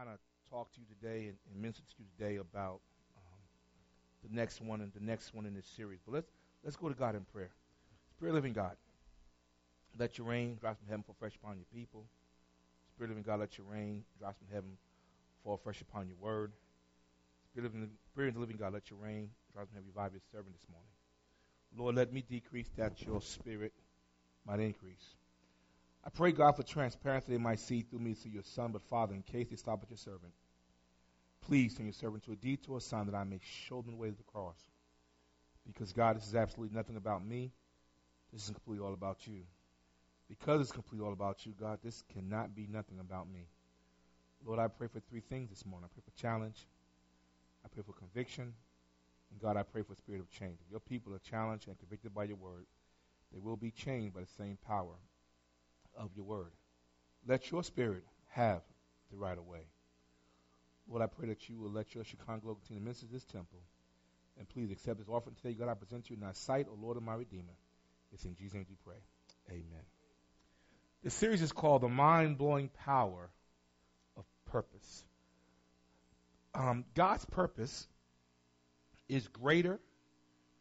kind of talk to you today and, and minister to you today about um, the next one and the next one in this series. But let's let's go to God in prayer. Spirit living God, let your rain drop from heaven for fresh upon your people. Spirit living God, let your rain drop from heaven fall fresh upon your word. Spirit living, Spirit living God, let your rain drop from heaven revive your servant this morning. Lord, let me decrease that your spirit might increase. I pray, God, for transparency they might see through me to your Son, but Father, in case they stop at your servant, please send your servant to a detour sign that I may show them the way to the cross. Because, God, this is absolutely nothing about me. This is completely all about you. Because it's completely all about you, God, this cannot be nothing about me. Lord, I pray for three things this morning. I pray for challenge. I pray for conviction. And God, I pray for a spirit of change. If your people are challenged and convicted by your word, they will be changed by the same power of your word. Let your spirit have the right of way. Lord, I pray that you will let your Chicago continue to minister this temple. And please accept this offering today, God. I present to you in thy sight, O Lord of my Redeemer. It's in Jesus' name we pray. Amen. The series is called The Mind Blowing Power of Purpose. Um, God's purpose is greater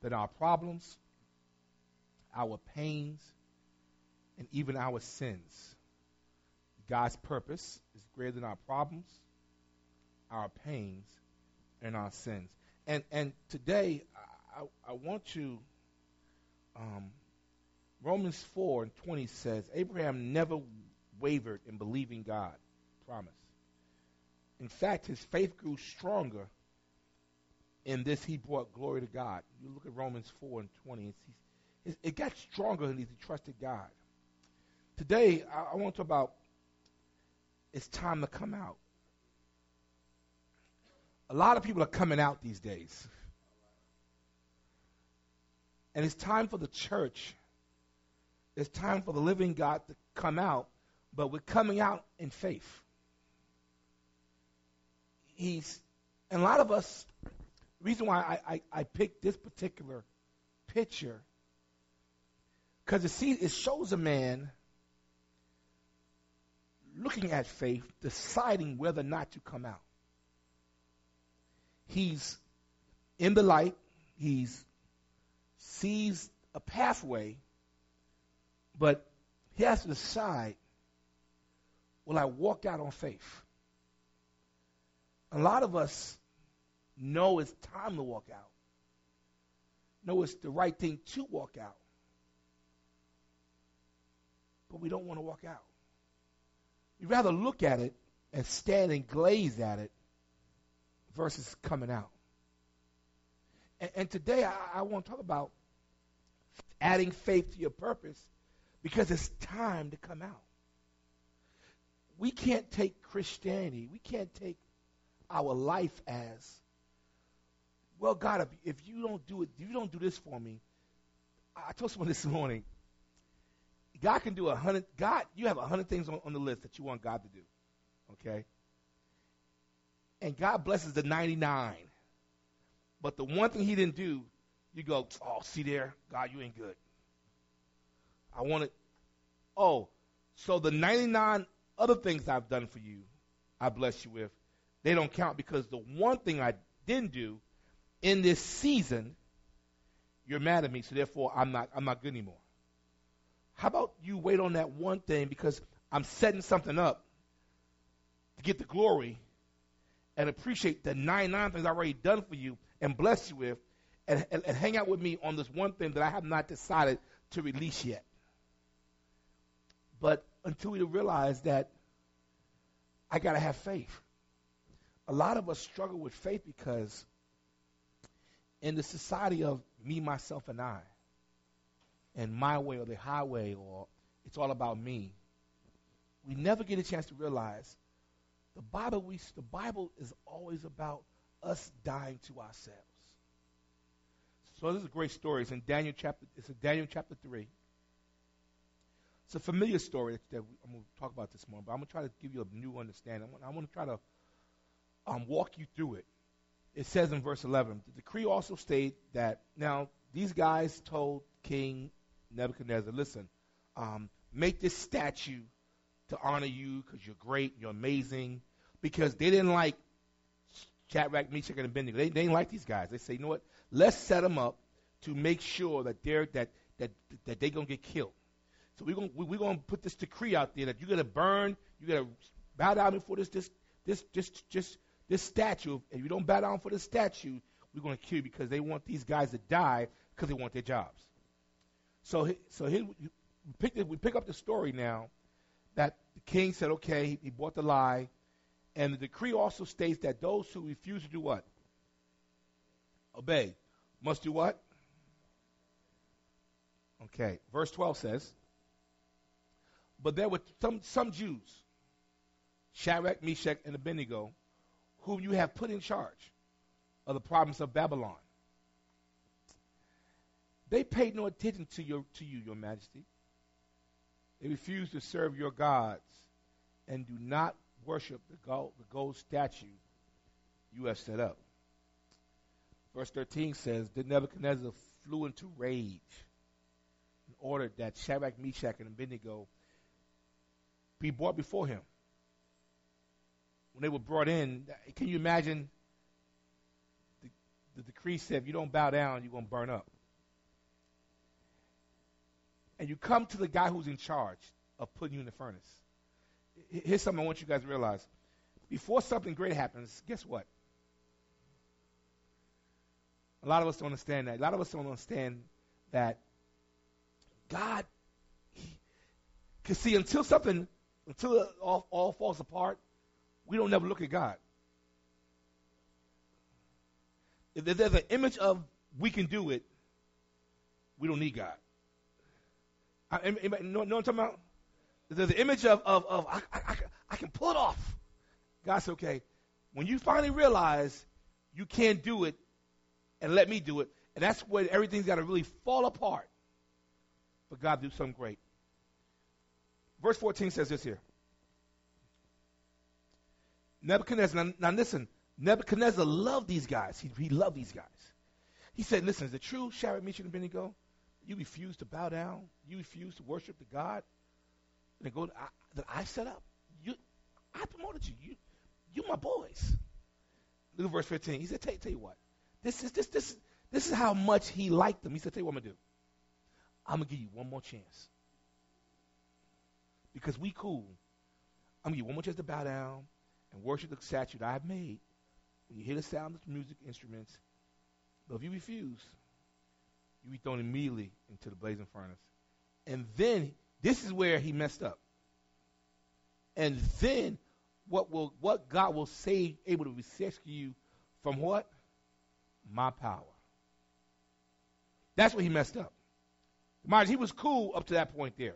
than our problems, our pains, and even our sins. God's purpose is greater than our problems, our pains, and our sins. And and today I, I want to um, Romans four and twenty says Abraham never wavered in believing God promise. In fact, his faith grew stronger. In this, he brought glory to God. You look at Romans four and twenty; it's, it got stronger as he trusted God. Today, I, I want to talk about it's time to come out. A lot of people are coming out these days. And it's time for the church, it's time for the living God to come out, but we're coming out in faith. He's, and a lot of us, the reason why I, I, I picked this particular picture, because it, it shows a man looking at faith, deciding whether or not to come out. He's in the light, he's sees a pathway, but he has to decide will I walk out on faith? A lot of us know it's time to walk out, know it's the right thing to walk out, but we don't want to walk out. You'd rather look at it and stand and glaze at it versus coming out. And, and today I, I want to talk about adding faith to your purpose because it's time to come out. We can't take Christianity, we can't take our life as, well, God, if you don't do it, if you don't do this for me, I told someone this morning, God can do a hundred. God, you have a hundred things on, on the list that you want God to do. Okay. And God blesses the 99. But the one thing he didn't do, you go, oh, see there, God, you ain't good. I want it. Oh, so the 99 other things I've done for you, I bless you with, they don't count because the one thing I didn't do in this season, you're mad at me, so therefore I'm not I'm not good anymore. How about you wait on that one thing because I'm setting something up to get the glory and appreciate the 99 things I've already done for you and bless you with and, and, and hang out with me on this one thing that I have not decided to release yet. But until we realize that I got to have faith. A lot of us struggle with faith because in the society of me, myself, and I, and my way or the highway or it's all about me. We never get a chance to realize the Bible we the Bible is always about us dying to ourselves. So this is a great story. It's in Daniel chapter it's in Daniel chapter 3. It's a familiar story that, that I'm going to talk about this morning, but I'm going to try to give you a new understanding. I want, to try to um, walk you through it. It says in verse 11, the decree also state that now these guys told King Nebuchadnezzar, listen, um, make this statue to honor you because you're great, you're amazing. because they didn't like Shadrach, Meshach, and Abednego. They, they didn't like these guys. They say, you know what? Let's set them up to make sure that they're that that that they're gonna get killed. So we're gonna we're gonna put this decree out there that you're gonna burn, you're gonna bow down before this this this just just this statue. If you don't bow down for the statue, we're gonna kill you because they want these guys to die because they want their jobs. So so here we pick we pick up the story now that the king said, okay, he bought the lie, and the decree also states that those who refuse to do what? Obey. Must do what? Okay. Verse 12 says, But there were some, some Jews, Shadrach, Meshach, and Abednego, whom you have put in charge of the province of Babylon. They paid no attention to, your, to you, your majesty. They refused to serve your gods and do not worship the gold, the gold statue you have set up. Verse 13 says, Then Nebuchadnezzar flew into rage and ordered that Shadrach, Meshach, and Abednego be brought before him. When they were brought in, can you imagine? The, the decree said, if you don't bow down, you're going to burn up. And you come to the guy who's in charge of putting you in the furnace. Here's something I want you guys to realize. Before something great happens, guess what? A lot of us don't understand that. A lot of us don't understand that God, can see until something, until it all, all falls apart, we don't never look at God. If there's an image of we can do it, we don't need God. I, anybody know, know what I'm talking about? There's the image of, of, of I, I, I can pull it off. God said, okay, when you finally realize you can't do it, and let me do it. And that's when everything's got to really fall apart for God do something great. Verse 14 says this here. Nebuchadnezzar, now, now listen, Nebuchadnezzar loved these guys. He, he loved these guys. He said, listen, is it true, Shadrach, Meshach, and Abednego? You refuse to bow down? You refuse to worship the God that, go, I, that I set up? You, I promoted you. You, you my boys. Look at verse 15. He said, tell, tell you what. This is this this this is how much he liked them. He said, "Tell you what I'm gonna do. I'm gonna give you one more chance because we cool. I'm gonna give you one more chance to bow down and worship the statue that I've made. When you hear the sound of the music instruments, but if you refuse, you be thrown immediately into the blazing furnace. And then this is where he messed up. And then what will what God will save able to rescue you from what? my power. That's where he messed up. Mind he was cool up to that point there.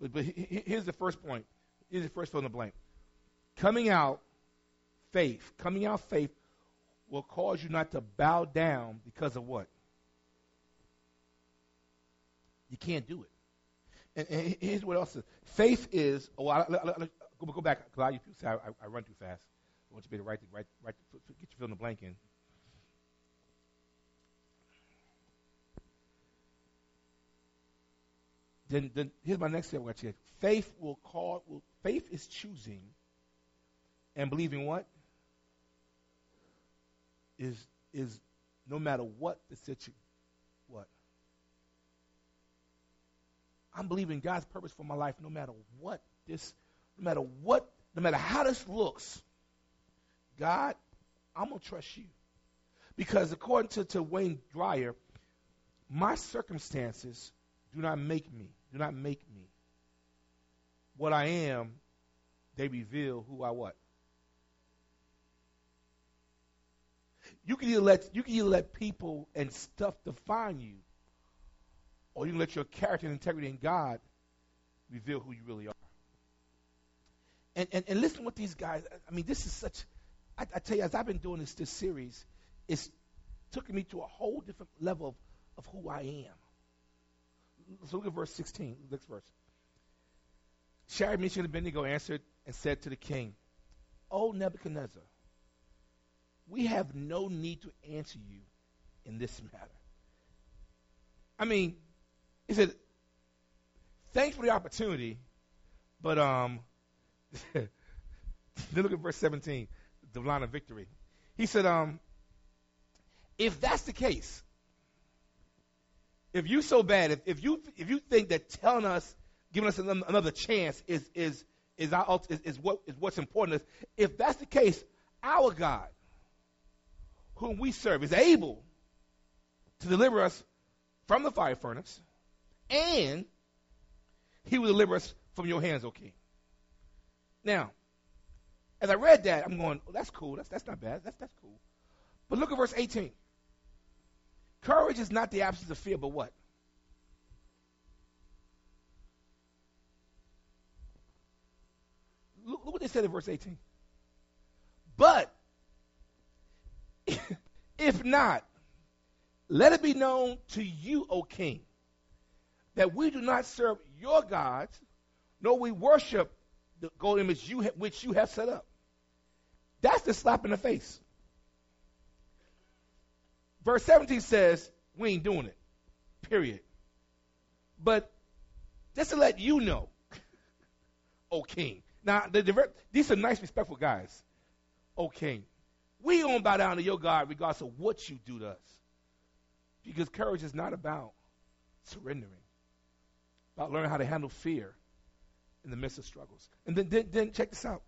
But, but here's the first point. Here's the first fill in the blank. Coming out faith, coming out faith will cause you not to bow down because of what? You can't do it. And, and here's what else is. Faith is, oh, I, I, I, go, back, because I, I, run too fast. I want you to be able to write, write, get your fill in the blank in. then, then here's my next step. What you faith will call. Will, faith is choosing and believing what is is no matter what the situation. What I'm believing God's purpose for my life, no matter what this, no matter what, no matter how this looks. God, I'm gonna trust you because according to, to Wayne Dyer, my circumstances do not make me do not make me. What I am, they reveal who I what. You can either let you can either let people and stuff define you, or you can let your character and integrity in God reveal who you really are. And and, and listen what these guys. I mean, this is such. I, I tell you, as I've been doing this this series, it's took me to a whole different level of, of who I am let's look at verse 16. Next verse. Shadrach, Meshach, and Abednego answered and said to the king, O Nebuchadnezzar, we have no need to answer you in this matter. I mean, he said, thanks for the opportunity, but um, then look at verse 17, the line of victory. He said, um, if that's the case, if you so bad, if, if you if you think that telling us, giving us another, chance is is is, our, is is what is what's important, if that's the case, our God, whom we serve, is able to deliver us from the fire furnace, and He will deliver us from your hands, O King. Now, as I read that, I'm going, oh, that's cool. That's, that's not bad. That's, that's cool. But look at verse 18. Courage is not the absence of fear, but what? Look, look what they said in verse 18. But if not, let it be known to you, O king, that we do not serve your gods, nor we worship the golden image you ha- which you have set up. That's the slap in the face. Verse 17 says, we ain't doing it. Period. But just to let you know, O king. Now, the, the, these are nice, respectful guys. O king. We don't bow down to your God regardless of what you do to us. Because courage is not about surrendering, about learning how to handle fear in the midst of struggles. And then, then, then check this out.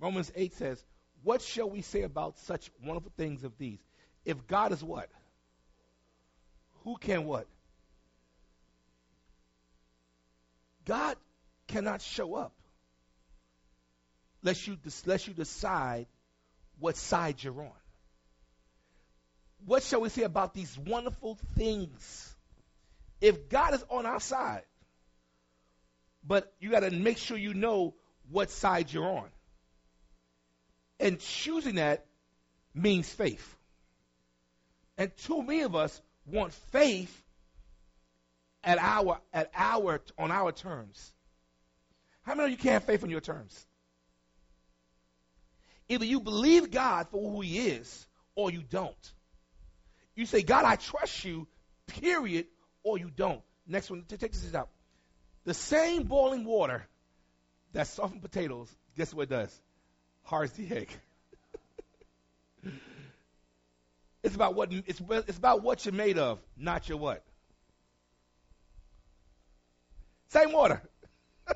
Romans 8 says, What shall we say about such wonderful things of these? If God is what? Who can what? God cannot show up unless you, unless you decide what side you're on. What shall we say about these wonderful things? If God is on our side, but you got to make sure you know what side you're on. And choosing that means faith. And too many of us want faith at our at our on our terms. How many of you can't faith on your terms? Either you believe God for who He is, or you don't. You say, God, I trust you, period, or you don't. Next one, take this out. The same boiling water that softens potatoes, guess what it does? Hards the egg. it's about what it's, it's about what you're made of, not your what. Same water.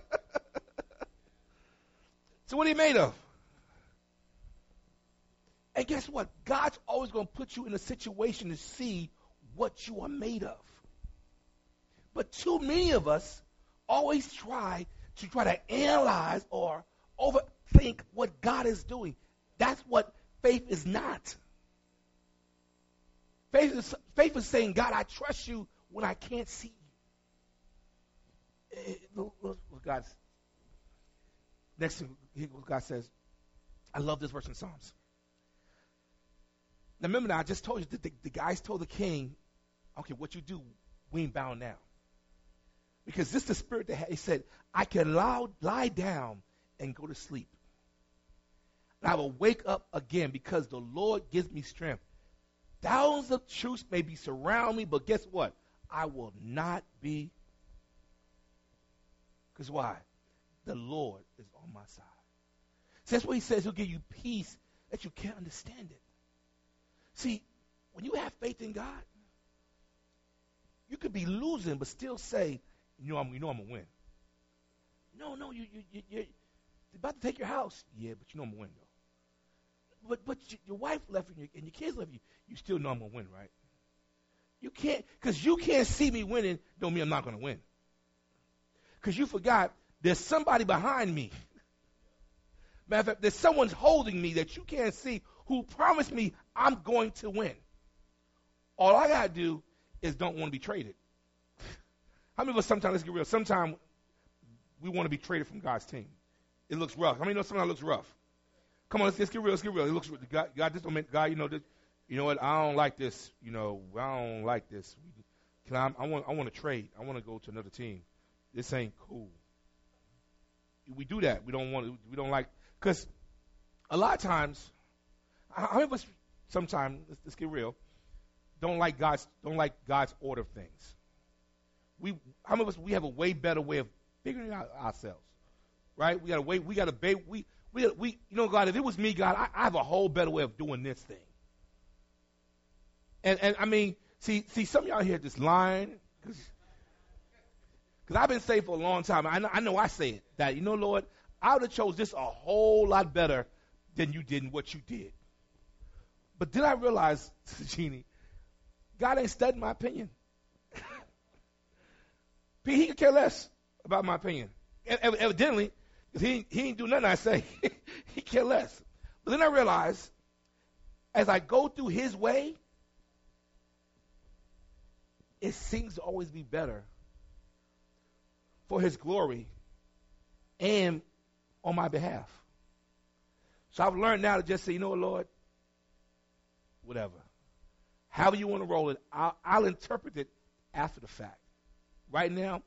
so what are you made of? And guess what? God's always going to put you in a situation to see what you are made of. But too many of us always try to try to analyze or overthink what God is doing. That's what faith is not. Faith is, faith is saying, God, I trust you when I can't see you. Eh, eh, Look God's next thing God says. I love this verse in Psalms. Now remember now, I just told you that the, the guys told the king, okay, what you do, we ain't bound now. Because this is the spirit that he said, I can lie, lie down and go to sleep. And I will wake up again because the Lord gives me strength. Thousands of troops may be surround me, but guess what? I will not be. Because why? The Lord is on my side. That's what he says. He'll give you peace that you can't understand it. See, when you have faith in God, you could be losing, but still say, you know, I'm, you know I'm gonna win. No, no, you, you, you, you're about to take your house. Yeah, but you know I'm gonna win though. But, but your wife left and your, and your kids left you. You still know I'm gonna win, right? You can't, because you can't see me winning. Don't mean I'm not gonna win. Because you forgot there's somebody behind me. Matter of fact, there's someone holding me that you can't see who promised me I'm going to win. All I gotta do is don't want to be traded. How many of us sometimes, let's get real, sometimes we want to be traded from God's team. It looks rough. How many know sometimes it looks rough? Come on, let's, let's get real. Let's get real. It looks God. God, this don't make God. You know, this, you know what? I don't like this. You know, I don't like this. Can I? I want. I want to trade. I want to go to another team. This ain't cool. We do that. We don't want. We don't like because a lot of times, how many of us sometimes let's, let's get real don't like God's don't like God's order of things we how many of us we have a way better way of figuring out ourselves, right? We got a way we got a ba- we we, we, you know, God, if it was me, God, I, I have a whole better way of doing this thing. And, and I mean, see, see, some of y'all here just lying, because I've been saved for a long time. I know, I know I say it, that, you know, Lord, I would have chose this a whole lot better than you did and what you did. But then I realized, Jeannie, God ain't studying my opinion. He could care less about my opinion. Evidently, he, he didn't do nothing I say. he care less. But then I realized, as I go through his way, it seems to always be better for his glory and on my behalf. So I've learned now to just say, you know what, Lord, whatever. However you want to roll it, I'll, I'll interpret it after the fact. Right now,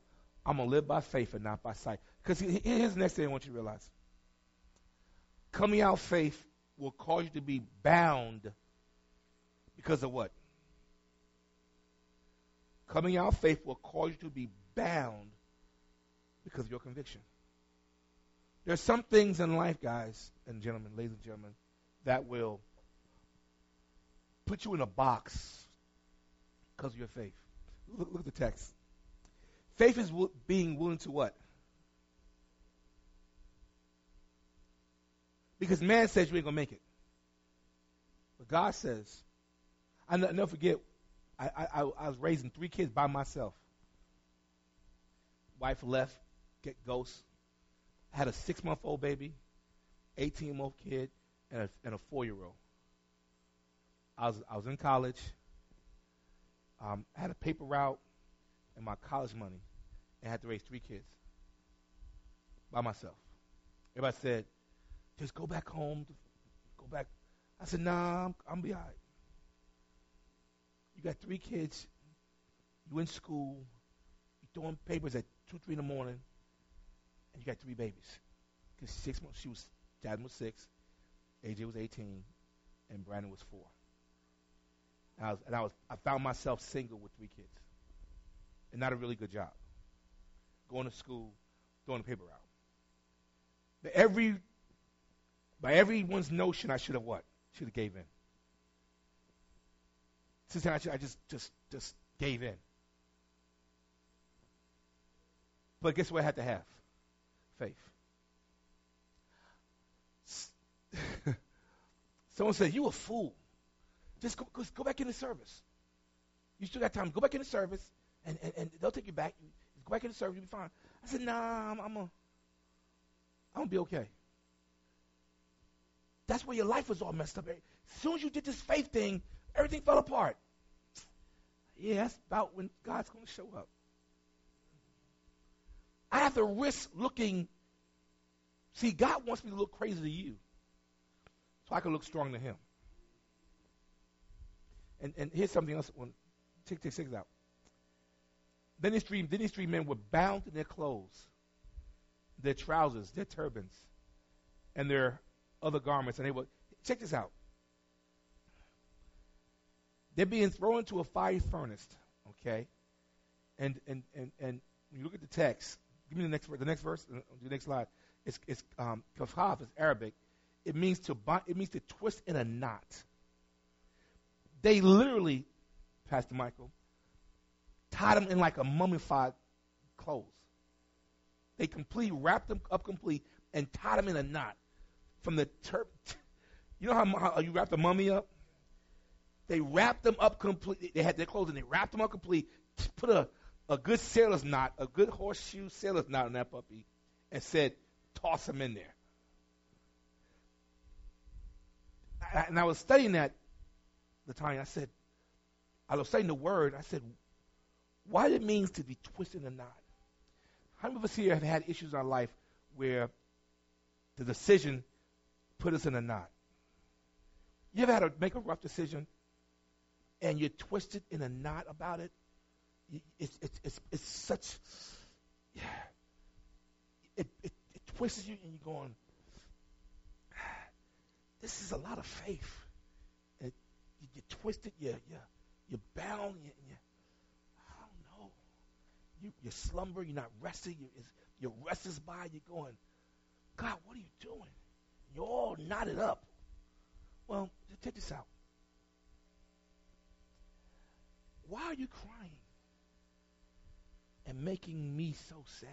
I'm going to live by faith and not by sight. Because here's the next thing I want you to realize. Coming out faith will cause you to be bound because of what? Coming out faith will cause you to be bound because of your conviction. There's some things in life, guys and gentlemen, ladies and gentlemen, that will put you in a box because of your faith. Look, look at the text. Faith is w- being willing to what? Because man says you ain't gonna make it, but God says. I never forget. I, I, I was raising three kids by myself. Wife left, get ghosts. Had a six month old baby, 18 month kid, and a, and a four year old. I was I was in college. Um, I had a paper route and my college money, and had to raise three kids by myself. Everybody said, "Just go back home, go back." I said, "Nah, I'm, I'm be all right. You got three kids. You in school. You throwing papers at two, three in the morning, and you got three babies. Because six months, she was, Jasmine was six, AJ was 18, and Brandon was four. And I was, and I was, I found myself single with three kids, and not a really good job. Going to school, throwing the paper out. But every, by everyone's notion, I should have what? Should have gave in. Since I, I just, just, just gave in. But guess what I had to have? Faith. Someone said, You a fool. Just go, go, back in the service. You still got time. Go back in the service, and, and, and they'll take you back. You, go back in the service, you'll be fine. I said, Nah, I'm, I'm I'm gonna be okay. That's where your life was all messed up. As soon as you did this faith thing, everything fell apart. Yeah, that's about when God's going to show up. I have to risk looking. See, God wants me to look crazy to you so I can look strong to Him. And, and here's something else. When, check, check this out. Then these, three, then these three men were bound in their clothes, their trousers, their turbans, and their other garments. And they were, check this out. They're being thrown into a fiery furnace, okay? And, and, and, and when you look at the text, give me the next, verse. the next verse, uh, the next slide. It's, it's um, kafaf is Arabic. It means to bind, it means to twist in a knot. They literally, Pastor Michael, tied them in like a mummified clothes. They completely wrapped them up complete and tied them in a knot from the turp. You know how, how you wrap the mummy up? They wrapped them up completely. They had their clothes and they wrapped them up completely. Put a, a good sailor's knot, a good horseshoe sailor's knot on that puppy, and said, toss him in there. And I was studying that the time. I said, I was studying the word. I said, what it means to be twisted in a knot. How many of us here have had issues in our life where the decision put us in a knot? You ever had to make a rough decision and you're twisted in a knot about it? It's, it's, it's, it's such, yeah, it, it, it twists you and you're going, this is a lot of faith. It, you, you're twisted, you're, you're, you're bound, you, you, I don't know. You, you slumber, you're not resting, you, you're restless by, you're going, God, what are you doing? You're all knotted up. Well, check this out. Why are you crying and making me so sad?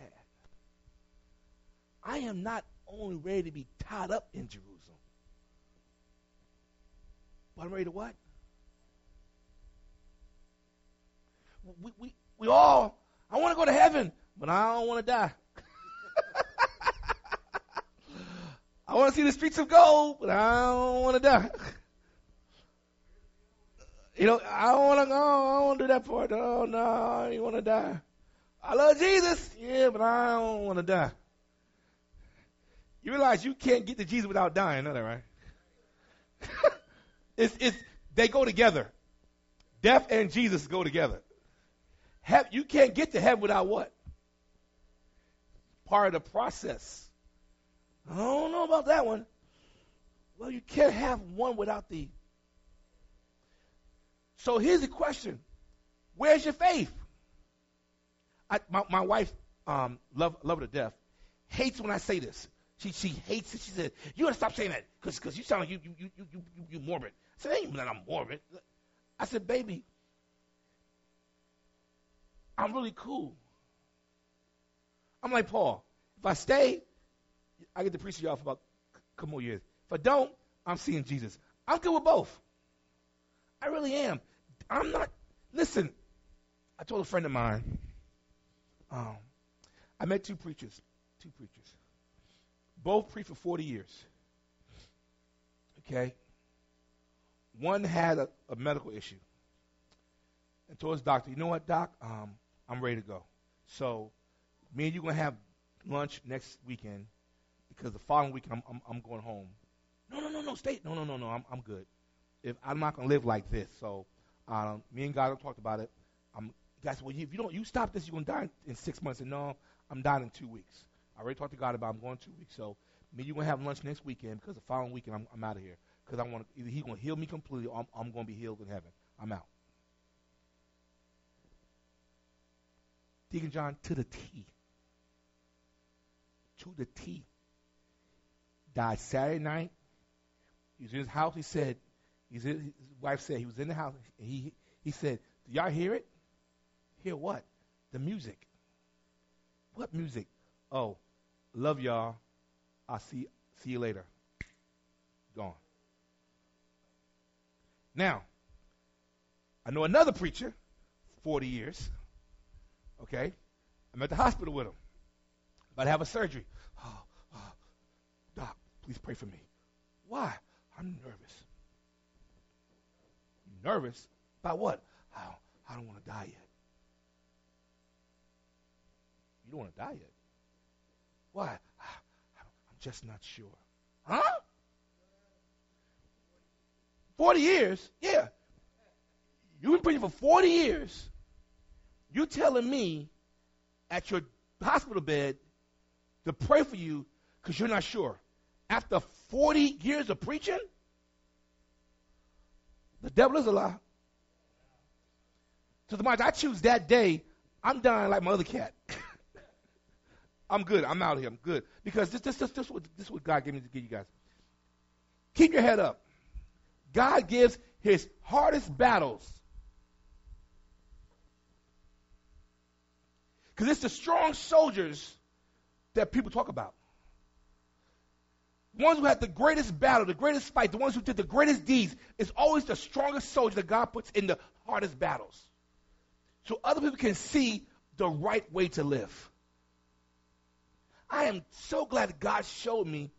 I am not only ready to be tied up in Jerusalem, but I'm ready to what? We, we, we all, I want to go to heaven, but I don't want to die. I want to see the streets of gold, but I don't want to die. You know, I don't want to go. I don't want to do that part. Oh no, I don't want to die. I love Jesus, yeah, but I don't want to die. You realize you can't get to Jesus without dying, know that, right? it's, it's, they go together. Death and Jesus go together. Have, you can't get to heaven without what? Part of the process. I don't know about that one. Well, you can't have one without the. So here's the question Where's your faith? I, my, my wife, um, love, love her to death, hates when I say this. She, she hates it. She said, You gotta stop saying that because you sound like you, you, you, you, you, you morbid. I said, Ain't that I'm morbid. I said, Baby, I'm really cool. I'm like Paul. If I stay, I get to preach to y'all for about a couple more years. If I don't, I'm seeing Jesus. I'm good with both. I really am. I'm not. Listen, I told a friend of mine. Um, I met two preachers. Two preachers. Both preached for 40 years. Okay? One had a, a medical issue. And told his doctor, you know what, doc? Um, I'm ready to go. So, me and you to have lunch next weekend because the following week I'm, I'm, I'm going home. No, no, no, no, stay. No, no, no, no, I'm, I'm good. If I'm not to live like this. So, um, me and God have talked about it. I'm, guys, well, if you don't, you stop this, you're to die in, six months. And no, I'm dying in two weeks. I already talked to God about I'm going two weeks. So, me, and you to have lunch next weekend because the following weekend I'm, I'm out of here. Because I want either He's to heal me completely or I'm, I'm to be healed in heaven. I'm out. Deacon John to the T. To the T. Died Saturday night. He was in his house. He said, he's in, his wife said he was in the house. He he said, "Do y'all hear it? Hear what? The music. What music? Oh, love y'all. I'll see see you later. Gone. Now, I know another preacher, 40 years. Okay? I'm at the hospital with him. About to have a surgery. Oh, oh, doc, please pray for me. Why? I'm nervous. Nervous? About what? I don't, I don't want to die yet. You don't want to die yet? Why? I'm just not sure. Huh? 40 years? Yeah. You've been preaching for 40 years. You telling me at your hospital bed to pray for you because you're not sure. After 40 years of preaching, the devil is a lie. So the I choose that day, I'm dying like my other cat. I'm good. I'm out of here. I'm good. Because this, this, this, this, this is what God gave me to give you guys. Keep your head up. God gives his hardest battles Because it's the strong soldiers that people talk about. The ones who had the greatest battle, the greatest fight, the ones who did the greatest deeds, is always the strongest soldier that God puts in the hardest battles. So other people can see the right way to live. I am so glad God showed me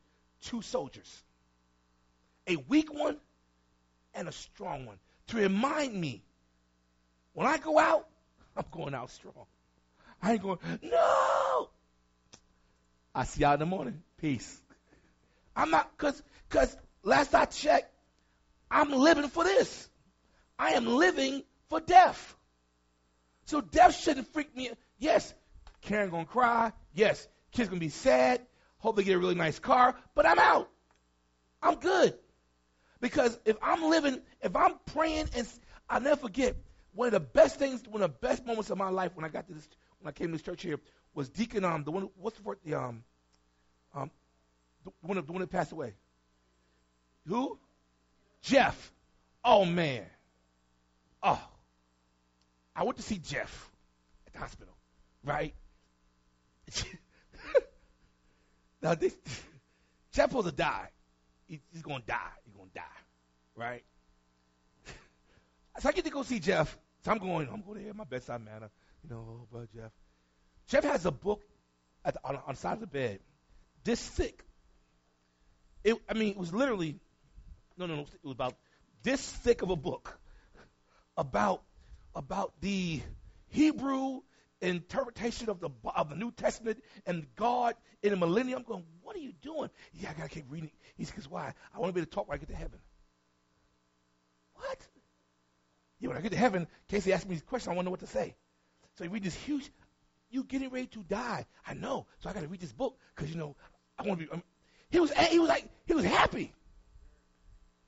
two soldiers a weak one and a strong one to remind me when I go out, I'm going out strong. I ain't going, no. I see y'all in the morning. Peace. I'm not, cause, cause last I checked, I'm living for this. I am living for death. So death shouldn't freak me. Yes, Karen gonna cry. Yes, kids gonna be sad. Hope they get a really nice car. But I'm out. I'm good. Because if I'm living, if I'm praying, and I'll never forget one of the best things, one of the best moments of my life when I got to this when I came to this church here was Deacon um the one what's the word the um um the one the one that passed away Who? Jeff. Oh man. Oh. I went to see Jeff at the hospital, right? now this Jeff supposed to die. He, he's gonna die. He's gonna die, right? so I get to go see Jeff. So I'm going. I'm going to hear my bedside manner. You know, oh, brother Jeff. Jeff has a book at the, on, on the side of the bed, this thick. It, I mean, it was literally, no, no, no, it was about this thick of a book about about the Hebrew interpretation of the of the New Testament and God in the millennium. I'm going, what are you doing? Yeah, I gotta keep reading. He says, why? I want to be able to talk when I get to heaven. What? Yeah, when I get to heaven, Casey asked me these questions. I want to know what to say. So you read this huge. You getting ready to die? I know. So I got to read this book because you know I want to be. Um, he was. He was like. He was happy.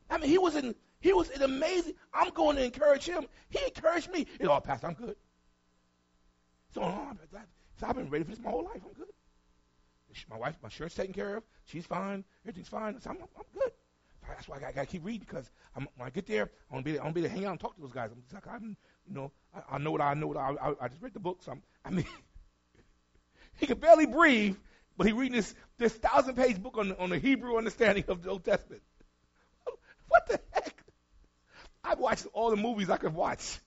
I mean, he was in. He was in amazing. I'm going to encourage him. He encouraged me. You know, Pastor, I'm good. So, so I've been ready for this my whole life. I'm good. My wife, my shirt's taken care of. She's fine. Everything's fine. So I'm, I'm good. That's why I got to keep reading because I'm, when I get there, I want to be, there, I want to be to hang out and talk to those guys. I'm just like, I'm, you know, I, I know what I know. What I, I, I just read the book. So I'm, I mean, he could barely breathe, but he reading this this thousand page book on on the Hebrew understanding of the Old Testament. what the heck? I've watched all the movies I could watch.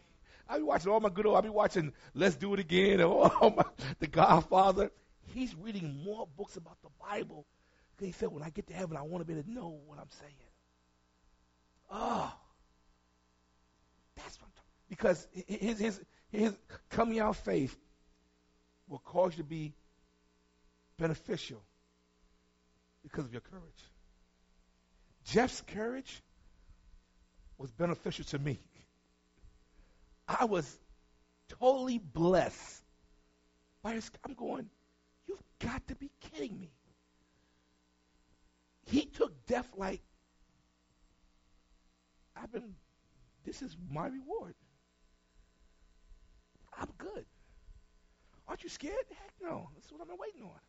I be watching all my good old. I be watching Let's Do It Again or all my, The Godfather. He's reading more books about the Bible. He said, when I get to heaven, I want to be able to know what I'm saying. Oh, that's what. Because his his his coming out faith will cause you to be beneficial because of your courage. Jeff's courage was beneficial to me. I was totally blessed by his. I'm going, you've got to be kidding me. He took death like, I've been, this is my reward. I'm good. Aren't you scared? Heck no. That's what I've been waiting on.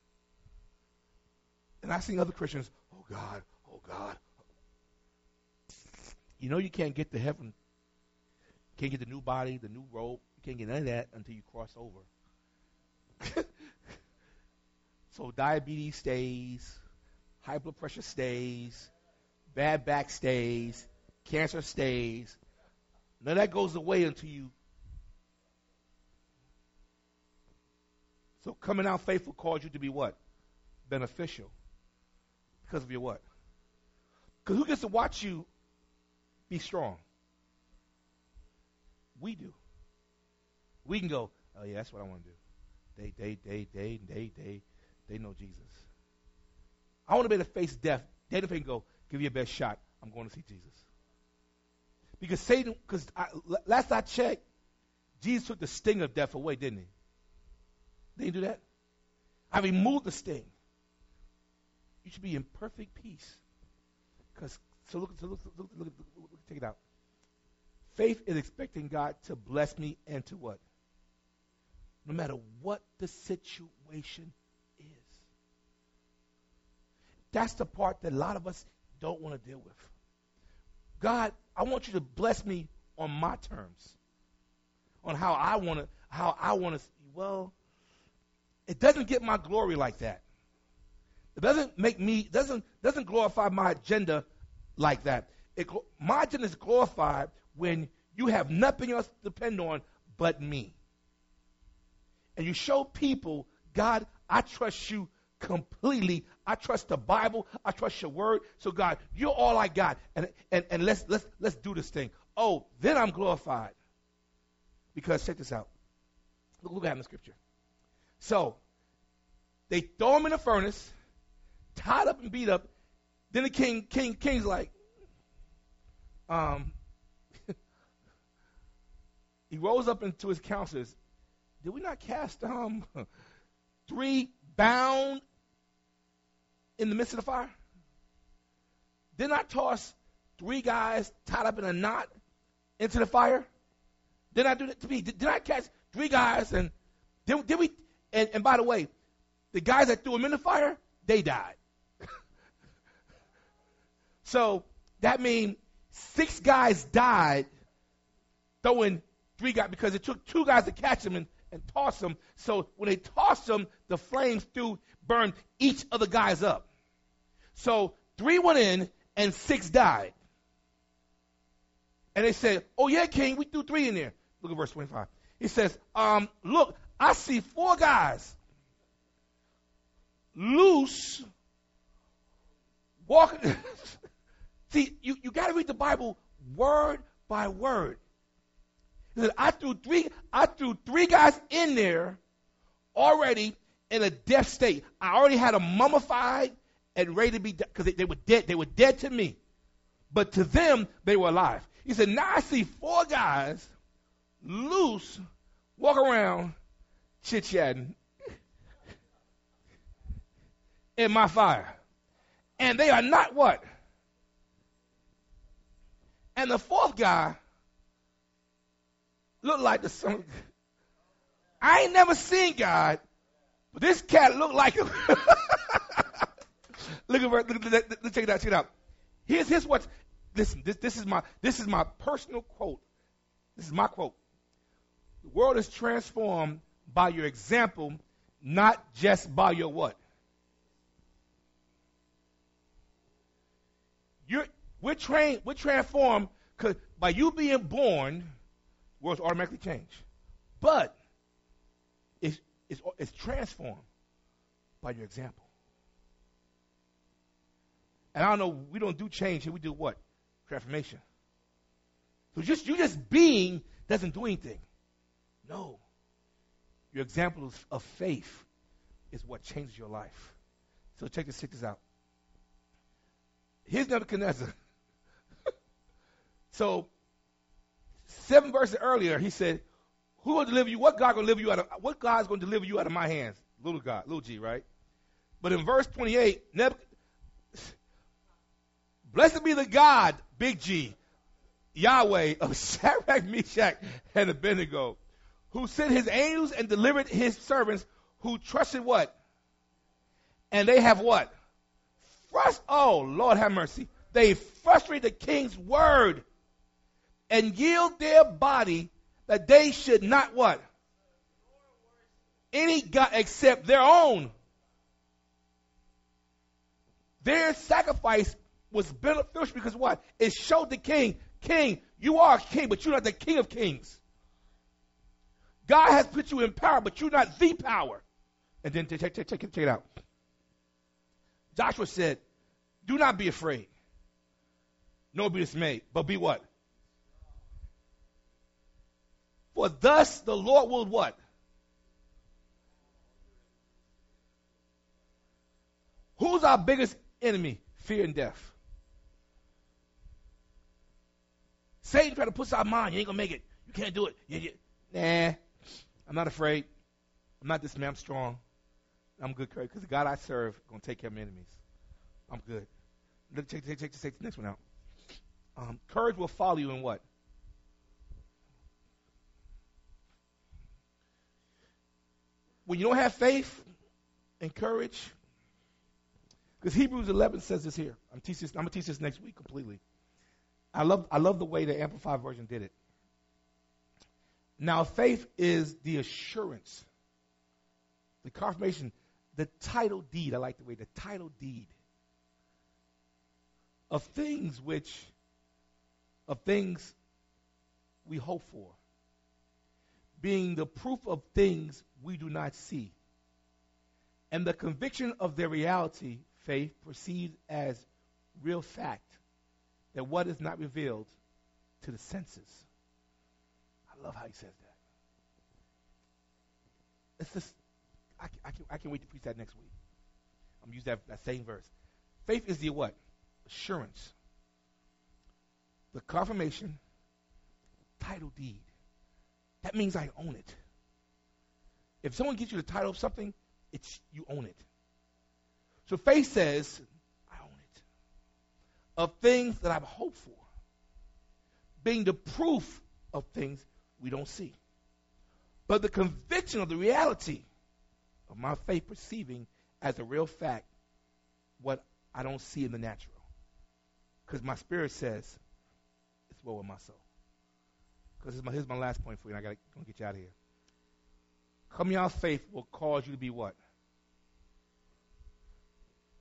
And I see other Christians, oh God, oh God. You know you can't get to heaven, can't get the new body, the new robe, you can't get none of that until you cross over. so diabetes stays, high blood pressure stays, bad back stays, cancer stays. None of that goes away until you. So coming out faithful calls you to be what? Beneficial. Because of your what? Because who gets to watch you be strong? We do. We can go, oh yeah, that's what I want to do. They, they, they, they, they, they, they know Jesus. I want to be able to face death. They can go, give you your best shot. I'm going to see Jesus. Because Satan, because last I checked, Jesus took the sting of death away, didn't he? He do that? I removed the sting. You should be in perfect peace. Because so look, so look, look, look, look, take it out. Faith is expecting God to bless me and to what? No matter what the situation is. that's the part that a lot of us don't want to deal with. God, I want you to bless me on my terms, on how I want to, how I want to. Well, it doesn't get my glory like that. It doesn't make me doesn't doesn't glorify my agenda like that. It, my agenda is glorified when you have nothing else to depend on but me, and you show people, God, I trust you completely. I trust the Bible. I trust your word. So God, you're all I got. And and, and let's let's let's do this thing. Oh, then I'm glorified. Because check this out. Look, look at the scripture. So they throw him in the furnace, tied up and beat up. Then the king, king, king's like, um, he rose up into his counselors. Did we not cast um three bound in the midst of the fire? Didn't I toss three guys tied up in a knot into the fire? Didn't I do that to me? Did, did I catch three guys and did, did we? And, and by the way, the guys that threw them in the fire, they died. So that means six guys died throwing three guys because it took two guys to catch them and, and toss them. So when they tossed them, the flames threw burned each of the guys up. So three went in and six died. And they said, "Oh yeah, King, we threw three in there." Look at verse 25. He says, um, "Look, I see four guys loose walking." see, you, you got to read the Bible word by word. He said, I threw three, I threw three guys in there already in a death state. I already had them mummified and ready to be because they, they were dead. They were dead to me, but to them they were alive. He said, now I see four guys loose, walk around, chit chatting in my fire, and they are not what. And the fourth guy looked like the son. I ain't never seen God, but this cat looked like him. look at look, look, look, check it out, check it out. Here's here's what listen, this this is my this is my personal quote. This is my quote. The world is transformed by your example, not just by your what? You're we're trained, we're transformed because by you being born, words automatically change. But it's, it's, it's transformed by your example. And I don't know, we don't do change here, we do what? Transformation. So just you just being doesn't do anything. No. Your example of, faith is what changes your life. So check this, check out. Here's Nebuchadnezzar. so seven verses earlier, he said, Who will deliver you? What God gonna deliver you out of what God's gonna deliver you out of my hands? Little God, little G, right? But in verse 28, Nebuchadnezzar Blessed be the God, big G, Yahweh of Shadrach, Meshach, and Abednego, who sent his angels and delivered his servants who trusted what? And they have what? Frust- oh, Lord have mercy. They frustrate the king's word and yield their body that they should not what? Any God except their own. Their sacrifice was beneficial because what? It showed the king, king, you are a king, but you're not the king of kings. God has put you in power, but you're not the power. And then check it out. Joshua said, Do not be afraid, nor be dismayed, but be what? For thus the Lord will what? Who's our biggest enemy? Fear and death. Satan tried to put our mind, you ain't gonna make it. You can't do it. You, you. Nah, I'm not afraid. I'm not this man. I'm strong. I'm good, courage. because the God I serve is gonna take care of my enemies. I'm good. Look, check, check, check, check the next one out. Um, courage will follow you in what? When you don't have faith and courage, because Hebrews 11 says this here. I'm, teach this, I'm gonna teach this next week completely. I love, I love the way the Amplified Version did it. Now, faith is the assurance, the confirmation, the title deed. I like the way the title deed of things which, of things we hope for, being the proof of things we do not see, and the conviction of their reality, faith perceived as real fact that what is not revealed to the senses. Love how he says that. It's just, I, I, can, I can wait to preach that next week. I'm going to use that, that same verse. Faith is the what? Assurance. The confirmation, title deed. That means I own it. If someone gives you the title of something, it's you own it. So faith says, I own it. of things that I've hoped for, being the proof of things we don't see. But the conviction of the reality of my faith perceiving as a real fact what I don't see in the natural. Because my spirit says it's well with my soul. Because here's my, here's my last point for you, and I got to get you out of here. Coming out of faith will cause you to be what?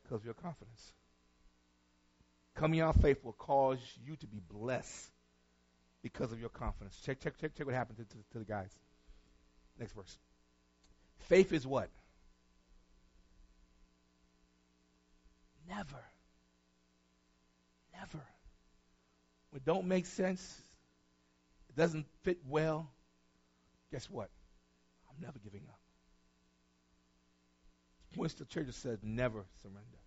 Because of your confidence. Coming out of faith will cause you to be blessed because of your confidence. Check, check, check, check what happened to, to, to the guys. Next verse. Faith is what? Never. Never. When it don't make sense, it doesn't fit well, guess what? I'm never giving up. Winston Churchill said, never surrender.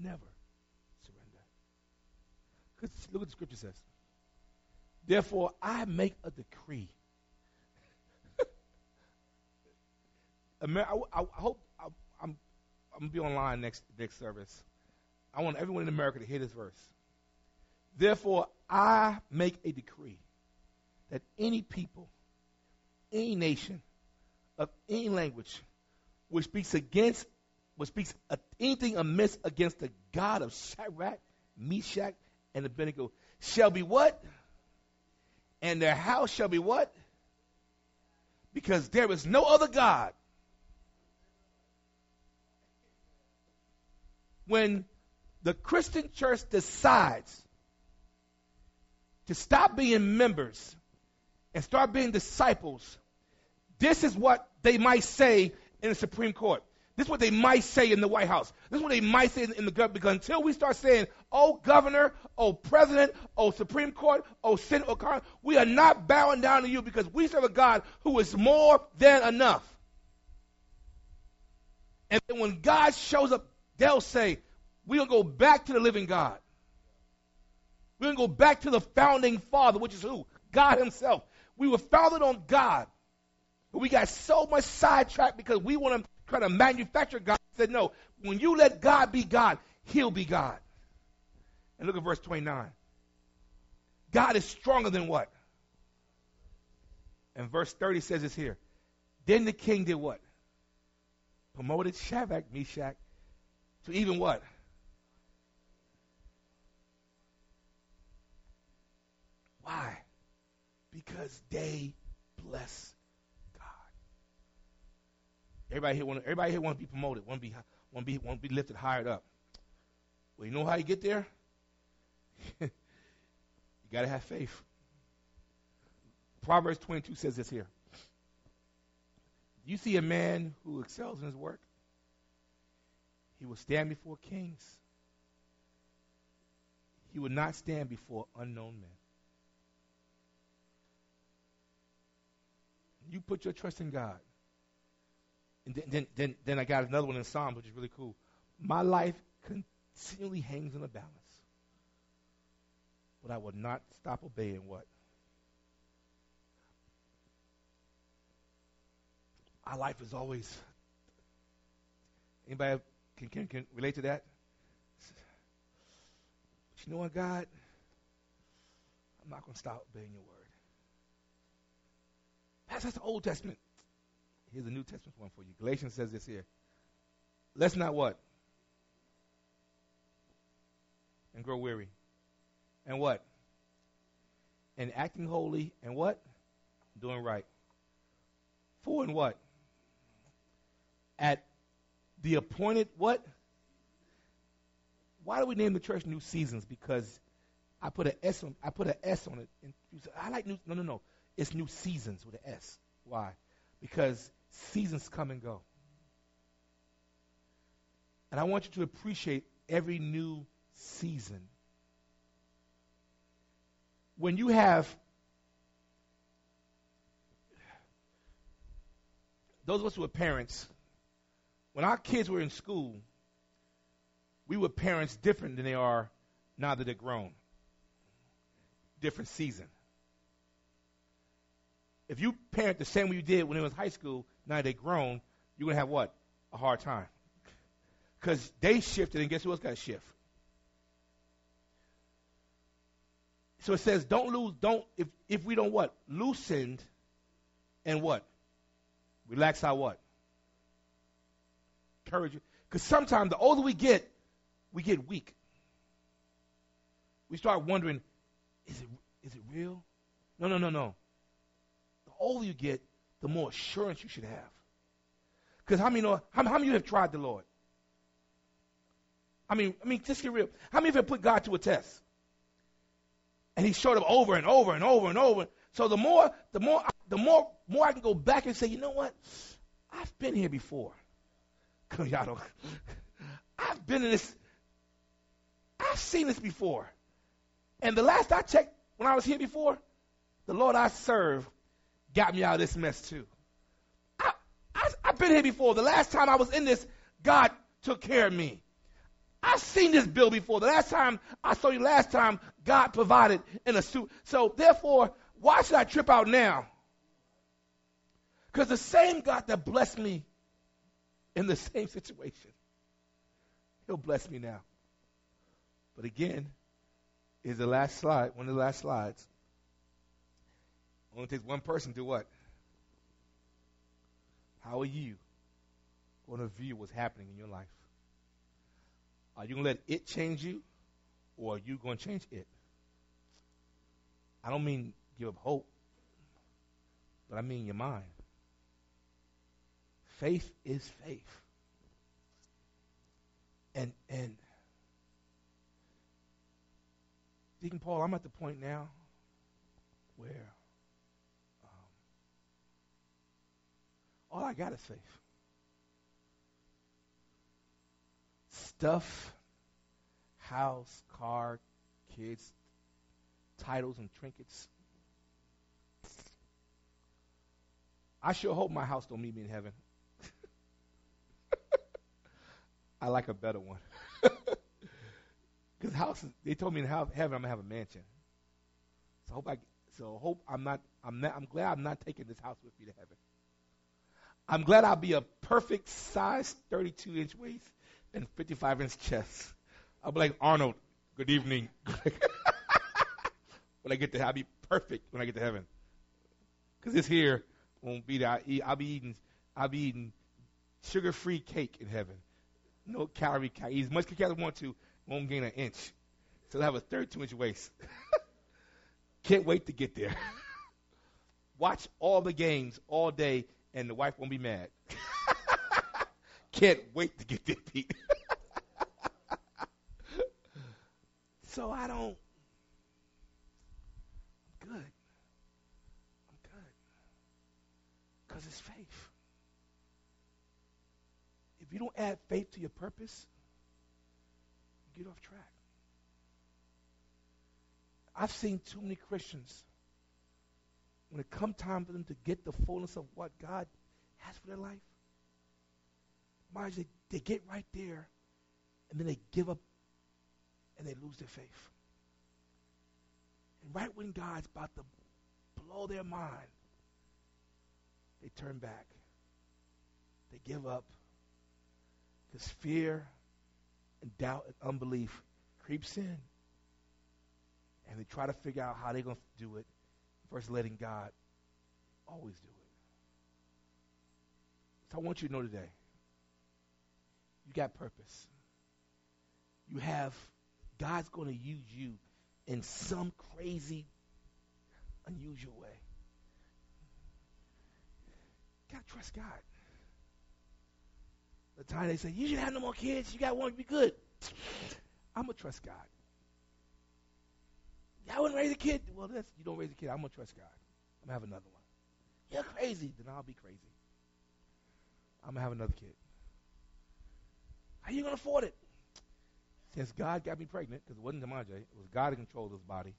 Never surrender. Because look what the scripture says. Therefore, I make a decree. I, I, hope I, I'm, I'm going to be online next, next service. I want everyone in America to hear this verse. Therefore, I make a decree that any people, any nation, of any language, which speaks against, which speaks anything amiss against the God of Shadrach, Meshach, and Abednego, shall be what? And their house shall be what? Because there is no other God. When the Christian church decides to stop being members and start being disciples, this is what they might say in the Supreme Court. This is what they might say in the White House. This is what they might say in the government. Because until we start saying, oh, governor, oh, president, oh, Supreme Court, oh, Senate, oh, Congress, we are not bowing down to you because we serve a God who is more than enough. And then when God shows up, they'll say, to go back to the living God. We're going to go back to the founding father, which is who? God himself. We were founded on God. But we got so much sidetracked because we want to try to manufacture God. He said, no, when you let God be God, he'll be God. And look at verse 29. God is stronger than what? And verse 30 says this here. Then the king did what? Promoted Shadrach, Meshach to even what? Why? Because they bless Everybody here want everybody here want to be promoted, want to be want to be want to be lifted higher up. Well, you know how you get there? you got to have faith. Proverbs 22 says this here. You see a man who excels in his work, he will stand before kings. He will not stand before unknown men. You put your trust in God. And then, then, then, then I got another one in Psalms, which is really cool. My life continually hangs in a balance. But I will not stop obeying what? Our life is always. Anybody can, can, can relate to that? But you know what, God? I'm not going to stop obeying your word. That's, that's the Old Testament. Here's a New Testament one for you. Galatians says this here. Let's not what? And grow weary. And what? And acting holy and what? Doing right. For and what? At the appointed what? Why do we name the church New Seasons? Because I put an S on I put an S on it. And I like new no no no. It's New Seasons with an S. Why? Because Seasons come and go. And I want you to appreciate every new season. When you have those of us who are parents, when our kids were in school, we were parents different than they are now that they're grown. Different season. If you parent the same way you did when they was high school, now they're grown, you're going to have what? A hard time. Because they shifted, and guess who else got to shift? So it says, don't lose, don't, if, if we don't what? Loosened and what? Relax our what? Courage. Because sometimes the older we get, we get weak. we start wondering, is it is it real? No, no, no, no. The older you get, the more assurance you should have. Because how many know? How, how many of you have tried the Lord? I mean, I mean, just get real. How many of you have put God to a test? And He showed up over and over and over and over. So the more, the more, the more, more I can go back and say, you know what? I've been here before. Cause y'all don't. I've been in this. I've seen this before. And the last I checked, when I was here before, the Lord I serve got me out of this mess too. I, I, I've been here before. The last time I was in this, God took care of me. I've seen this bill before. The last time I saw you last time, God provided in a suit. So therefore, why should I trip out now? Because the same God that blessed me in the same situation, He'll bless me now. But again, is the last slide, one of the last slides. Only takes one person to what? How are you going to view what's happening in your life? Are you going to let it change you, or are you going to change it? I don't mean give up hope, but I mean your mind. Faith is faith. And and Deacon Paul, I'm at the point now where all I got is faith. Stuff, house, car, kids, titles, and trinkets. I sure hope my house don't meet me in heaven. I like a better one. Because houses, they told me in heaven I'm gonna have a mansion. So hope I, so hope I'm not, I'm not, I'm glad I'm not taking this house with me to heaven. I'm glad I'll be a perfect size, 32 inch waist and 55 inch chest. I'll be like Arnold. Good evening. when I get to, I'll be perfect when I get to heaven. Because this here won't be there. I'll be eating, I'll be eating sugar-free cake in heaven. No calorie, eat as much cake as I want to, won't gain an inch. So I have a 32 inch waist. Can't wait to get there. Watch all the games all day, and the wife won't be mad. Can't wait to get there, Pete. so I don't. I'm good. I'm good. Because it's faith. If you don't add faith to your purpose, you get off track. I've seen too many Christians, when it comes time for them to get the fullness of what God has for their life, Marge, they, they get right there, and then they give up, and they lose their faith. And right when God's about to blow their mind, they turn back. They give up. Because fear and doubt and unbelief creeps in. And they try to figure out how they're going to do it versus letting God always do it. So I want you to know today you got purpose. You have, God's going to use you in some crazy, unusual way. Got to trust God. The time they say, you should have no more kids, you got one to be good. I'm going to trust God. I wouldn't raise a kid. Well, that's, you don't raise a kid. I'm going to trust God. I'm going to have another one. You're crazy. Then I'll be crazy. I'm going to have another kid. How you going to afford it? Since God got me pregnant, because it wasn't Demanje, it was God who controlled this body.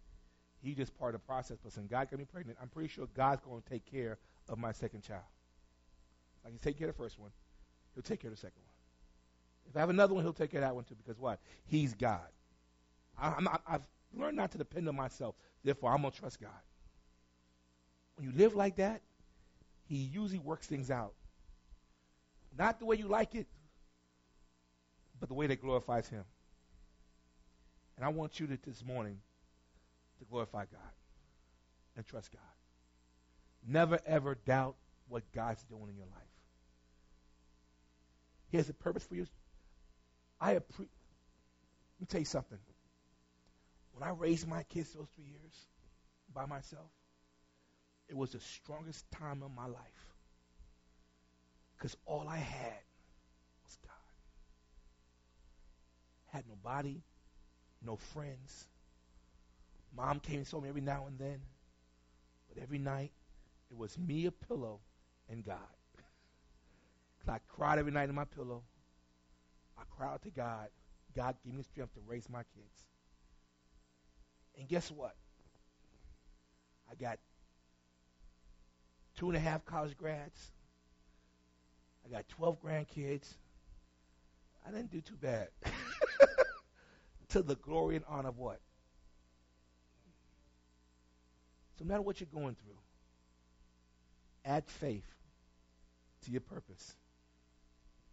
He just part of the process. But since God got me pregnant, I'm pretty sure God's going to take care of my second child. Like He take care of the first one, He'll take care of the second one. If I have another one, He'll take care of that one too. Because what? He's God. I, I'm, I've learned not to depend on myself. Therefore, I'm going to trust God. When you live like that, He usually works things out. Not the way you like it, but the way that glorifies Him. And I want you to this morning to glorify God and trust God. Never ever doubt what God's doing in your life. He has a purpose for you. I appreciate. Let me tell you something. When I raised my kids those three years by myself, it was the strongest time of my life. Because all I had was God. Had nobody, no friends. Mom came and saw me every now and then. But every night, it was me, a pillow, and God. Because I cried every night in my pillow. I cried out to God. God gave me strength to raise my kids. Guess what? I got two and a half college grads. I got 12 grandkids. I didn't do too bad. to the glory and honor of what? So no matter what you're going through, add faith to your purpose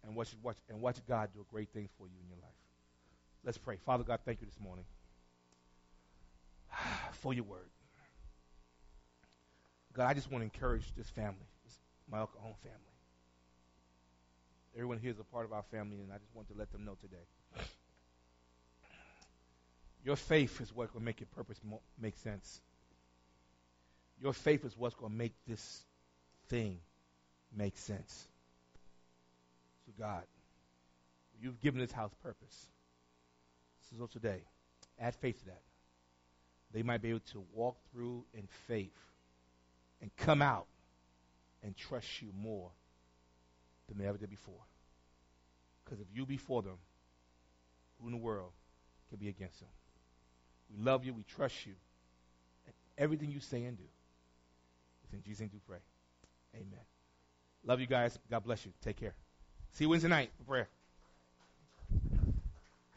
and watch, watch, and watch God do a great things for you in your life. Let's pray. Father God, thank you this morning for your word. God, I just want to encourage this family, this, my own family. Everyone here is a part of our family, and I just want to let them know today. Your faith is what will make your purpose mo- make sense. Your faith is what's going to make this thing make sense. So, God, you've given this house purpose. So, today, add faith to that. They might be able to walk through in faith and come out and trust you more than they ever did before. Because if you before them, who in the world can be against them? We love you. We trust you. And everything you say and do. It's in Jesus' name we pray. Amen. Love you guys. God bless you. Take care. See you Wednesday night for prayer.